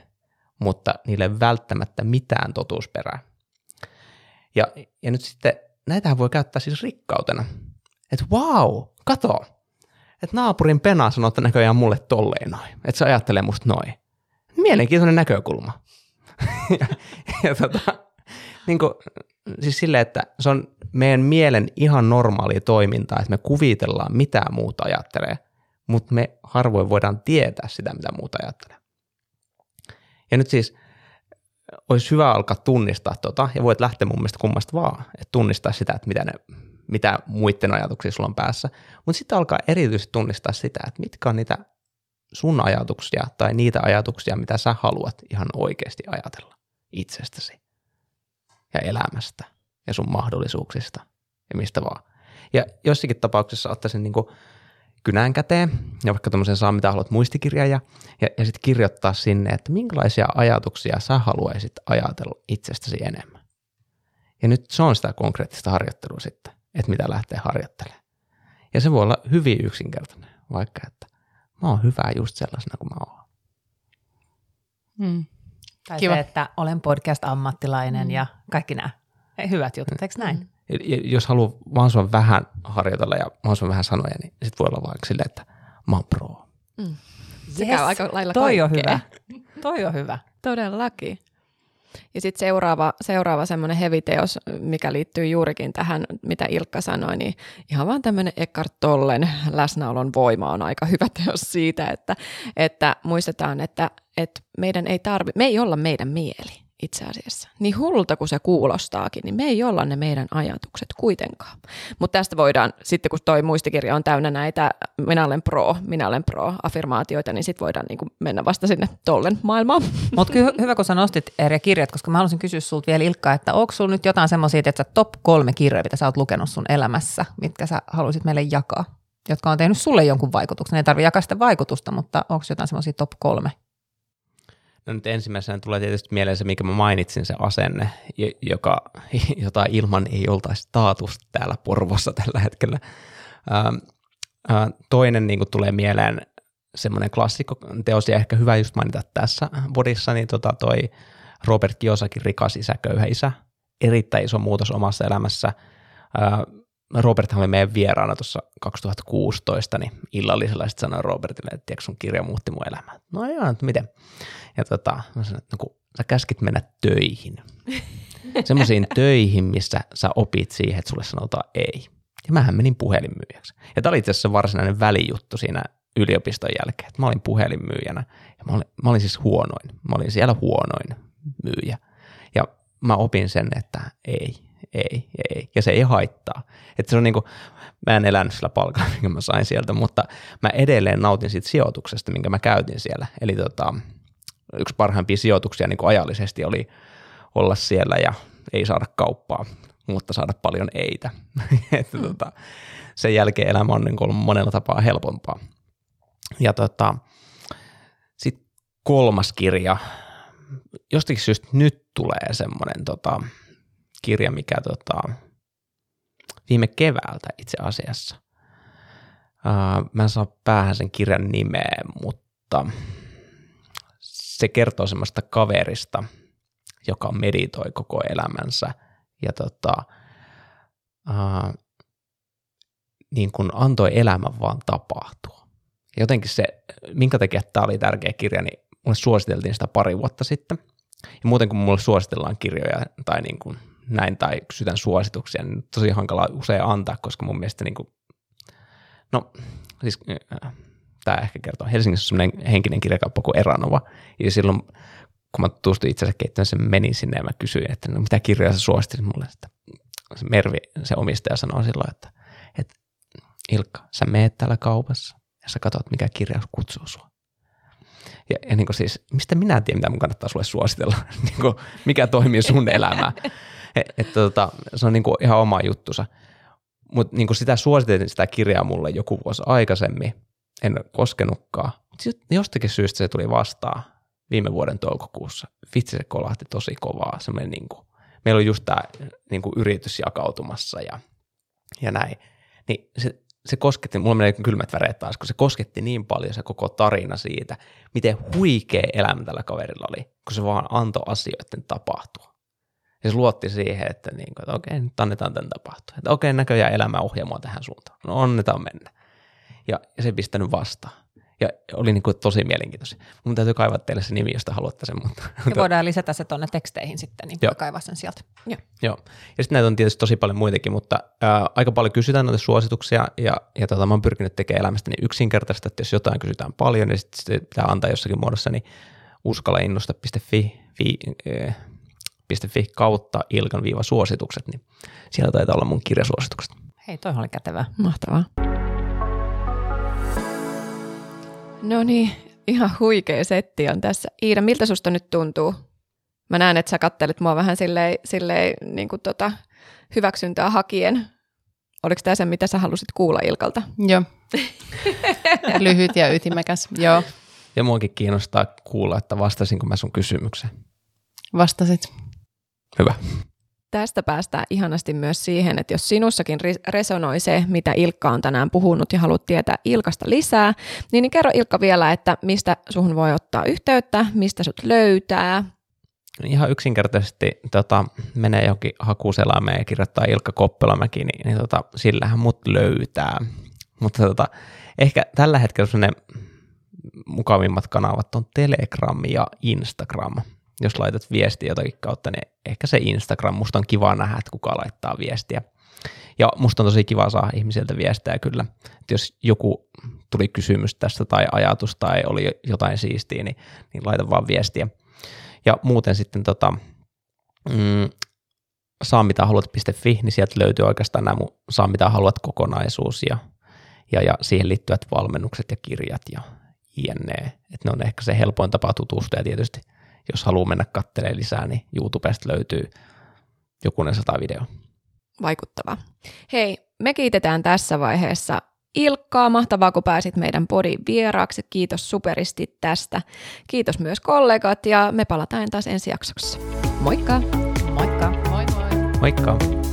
Speaker 3: mutta niille välttämättä mitään totuusperää. Ja, ja nyt sitten näitähän voi käyttää siis rikkautena. Että wow, kato, että naapurin pena sanoo, että näköjään mulle tolleen noin, että se ajattelee musta noin. Mielenkiintoinen näkökulma. ja, ja tota, niin kuin, siis silleen, että se on meidän mielen ihan normaalia toimintaa, että me kuvitellaan, mitä muuta ajattelee, mutta me harvoin voidaan tietää sitä, mitä muuta ajattelee. Ja nyt siis olisi hyvä alkaa tunnistaa tota, ja voit lähteä mun mielestä kummasta vaan, että tunnistaa sitä, että mitä, ne, mitä muiden ajatuksia sulla on päässä, mutta sitten alkaa erityisesti tunnistaa sitä, että mitkä on niitä sun ajatuksia tai niitä ajatuksia, mitä sä haluat ihan oikeasti ajatella itsestäsi ja elämästä ja sun mahdollisuuksista ja mistä vaan. Ja jossakin tapauksessa ottaisin niin kynään käteen ja vaikka tämmöisen saa mitä haluat muistikirja ja, ja, ja sitten kirjoittaa sinne, että minkälaisia ajatuksia sä haluaisit ajatella itsestäsi enemmän. Ja nyt se on sitä konkreettista harjoittelua sitten, että mitä lähtee harjoittelemaan. Ja se voi olla hyvin yksinkertainen, vaikka että mä oon hyvä just sellaisena kuin mä oon.
Speaker 2: Hmm. Tai Kiva. se, että olen podcast-ammattilainen mm. ja kaikki nämä hyvät jutut, eikö näin? Mm.
Speaker 3: Jos haluaa mahdollisimman vähän harjoitella ja mahdollisimman vähän sanoja, niin sitten voi olla vaikka silleen, että mä oon pro.
Speaker 1: Mm. Se yes, käy aika lailla
Speaker 2: toi kaikkea. on hyvä. Toi on hyvä.
Speaker 1: Todellakin. Ja sitten seuraava, seuraava semmoinen heviteos, mikä liittyy juurikin tähän, mitä Ilkka sanoi, niin ihan vaan tämmöinen Eckhart Tollen läsnäolon voima on aika hyvä teos siitä, että, että muistetaan, että, että meidän ei tarvi, me ei olla meidän mieli itse asiassa. Niin hullulta kuin se kuulostaakin, niin me ei olla ne meidän ajatukset kuitenkaan. Mutta tästä voidaan, sitten kun toi muistikirja on täynnä näitä minä olen pro, minä olen pro affirmaatioita, niin sitten voidaan niin mennä vasta sinne tollen maailmaan.
Speaker 2: Mutta kyllä hyvä, kun sä nostit eri kirjat, koska mä haluaisin kysyä sulta vielä Ilkka, että onko sulla nyt jotain semmoisia, että top kolme kirjoja, mitä sä oot lukenut sun elämässä, mitkä sä haluaisit meille jakaa? jotka on tehnyt sulle jonkun vaikutuksen. Ei tarvitse jakaa sitä vaikutusta, mutta onko jotain semmoisia top kolme
Speaker 3: nyt ensimmäisenä tulee tietysti mieleen se, mikä mä mainitsin, se asenne, joka, jota ilman ei oltaisi taatusta täällä Porvossa tällä hetkellä. toinen niin tulee mieleen semmoinen klassikko-teos, ja ehkä hyvä just mainita tässä bodissa, niin tota toi Robert Kiyosakin rikas isä, köyhä isä. Erittäin iso muutos omassa elämässä. Robert oli meidän vieraana tuossa 2016, niin illallisella sitten sanoin Robertille, että tiedätkö sun kirja muutti mun elämää. No joo, että miten? Ja tota, mä sanoin, että no kun sä käskit mennä töihin, semmoisiin töihin, missä sä opit siihen, että sulle sanotaan ei. Ja mähän menin puhelinmyyjäksi. Ja tämä oli itse asiassa varsinainen välijuttu siinä yliopiston jälkeen, että mä olin puhelinmyyjänä ja mä olin, mä olin siis huonoin. Mä olin siellä huonoin myyjä. Ja mä opin sen, että ei, ei, ei, ja se ei haittaa. Että se on niinku, mä en elänyt sillä palkalla, minkä mä sain sieltä, mutta mä edelleen nautin siitä sijoituksesta, minkä mä käytin siellä. Eli tota, yksi parhaimpia sijoituksia niin ajallisesti oli olla siellä ja ei saada kauppaa, mutta saada paljon eitä. että tota, sen jälkeen elämä on niin kuin monella tapaa helpompaa. Ja tota, sitten kolmas kirja, jostakin syystä nyt tulee semmoinen tota, kirja, mikä tota, viime keväältä itse asiassa. Uh, mä en saa päähän sen kirjan nimeä, mutta se kertoo semmoista kaverista, joka meditoi koko elämänsä ja tota, uh, niin kuin antoi elämän vaan tapahtua. Jotenkin se, minkä takia tämä oli tärkeä kirja, niin mulle suositeltiin sitä pari vuotta sitten. Ja muuten kun mulle suositellaan kirjoja tai niin kuin näin tai kysytään suosituksia, niin tosi hankala usein antaa, koska mun mielestä niin kuin, no siis äh, tämä ehkä kertoo, Helsingissä on sellainen henkinen kirjakauppa kuin Eranova, ja silloin kun mä tutustuin itse asiassa keittiöön, se menin sinne ja mä kysyin, että no, mitä kirjoja sä suosittelit mulle, että se Mervi, se omistaja sanoi silloin, että, että Ilkka, sä meet täällä kaupassa ja sä katsot, mikä kirja kutsuu sua. Ja, ja niin siis, mistä minä tiedän, mitä mun kannattaa sulle suositella, niin kuin, mikä toimii sun elämään. Et, et, tota, se on niin kuin ihan oma juttusa. Mutta niin sitä suositeltiin sitä kirjaa mulle joku vuosi aikaisemmin. En koskenutkaan. Mutta jostakin syystä se tuli vastaan viime vuoden toukokuussa. Vitsi se kolahti tosi kovaa. niin kuin, meillä on just tämä niin kuin yritys jakautumassa ja, ja näin. Niin se, se kosketti, mulla menee kylmät väreet taas, kun se kosketti niin paljon se koko tarina siitä, miten huikea elämä tällä kaverilla oli, kun se vaan antoi asioiden tapahtua. Se luotti siihen, että, niin kuin, että okei, nyt annetaan tämän tapahtua. Että okei, näköjään elämä ohjaa mua tähän suuntaan. No annetaan mennä. ja, ja se pistänyt vastaan. Ja oli niin kuin tosi mielenkiintoisia. Mun täytyy kaivaa teille se nimi, josta haluatte sen. Mutta,
Speaker 2: ja voidaan lisätä se tuonne teksteihin sitten, niin kaivaa sen sieltä.
Speaker 3: Joo. Joo. Ja sitten näitä on tietysti tosi paljon muitakin, mutta ää, aika paljon kysytään noita suosituksia, ja, ja tota, mä oon pyrkinyt tekemään elämästäni yksinkertaista, että jos jotain kysytään paljon, niin sitten sit pitää antaa jossakin muodossa, niin uskalleinnosta.fi fi, äh, .fi kautta ilkan viiva suositukset, niin siellä taitaa olla mun kirjasuositukset.
Speaker 2: Hei, toi oli kätevää.
Speaker 1: Mahtavaa. No niin, ihan huikea setti on tässä. Iida, miltä susta nyt tuntuu? Mä näen, että sä kattelet mua vähän silleen, silleen niin kuin tota, hyväksyntää hakien. Oliko tämä se, mitä sä halusit kuulla Ilkalta?
Speaker 4: Joo. Lyhyt ja ytimekäs, joo.
Speaker 3: Ja muakin kiinnostaa kuulla, että vastasinko mä sun kysymykseen.
Speaker 4: Vastasit.
Speaker 3: Hyvä.
Speaker 1: Tästä päästään ihanasti myös siihen, että jos sinussakin resonoi se, mitä Ilkka on tänään puhunut ja haluat tietää Ilkasta lisää, niin, niin kerro Ilkka vielä, että mistä suhun voi ottaa yhteyttä, mistä sut löytää.
Speaker 3: Ihan yksinkertaisesti tota, menee johonkin hakuselämeen ja kirjoittaa Ilkka Koppelomäki, niin, niin tota, sillähän mut löytää. Mutta tota, ehkä tällä hetkellä sellainen mukavimmat kanavat on Telegram ja Instagram. Jos laitat viestiä jotakin kautta, niin ehkä se Instagram, musta on kiva nähdä, että kuka laittaa viestiä. Ja musta on tosi kiva saada ihmisiltä viestejä kyllä. Että jos joku tuli kysymys tästä tai ajatus tai oli jotain siistiä, niin, niin laita vaan viestiä. Ja muuten sitten tota, mm, saa mitä haluat.fi, niin sieltä löytyy oikeastaan nämä mun saa mitä haluat kokonaisuus ja, ja, ja siihen liittyvät valmennukset ja kirjat ja jne. Että ne on ehkä se helpoin tapa tutustua ja tietysti jos haluaa mennä katselemaan lisää, niin YouTubesta löytyy jokunen sata video.
Speaker 1: Vaikuttava. Hei, me kiitetään tässä vaiheessa Ilkkaa, mahtavaa kun pääsit meidän podin vieraaksi. Kiitos superisti tästä. Kiitos myös kollegat ja me palataan taas ensi jaksossa. Moikka!
Speaker 2: Moikka!
Speaker 4: Moi moi!
Speaker 3: Moikka!